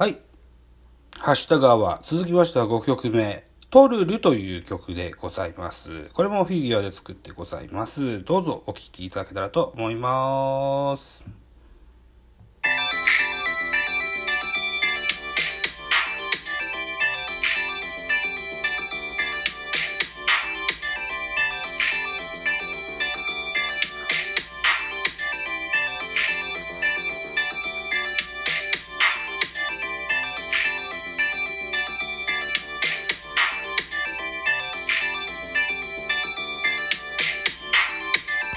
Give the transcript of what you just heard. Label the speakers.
Speaker 1: はい。ハッシュタグは。続きましては5曲目。トルルという曲でございます。これもフィギュアで作ってございます。どうぞお聴きいただけたらと思います。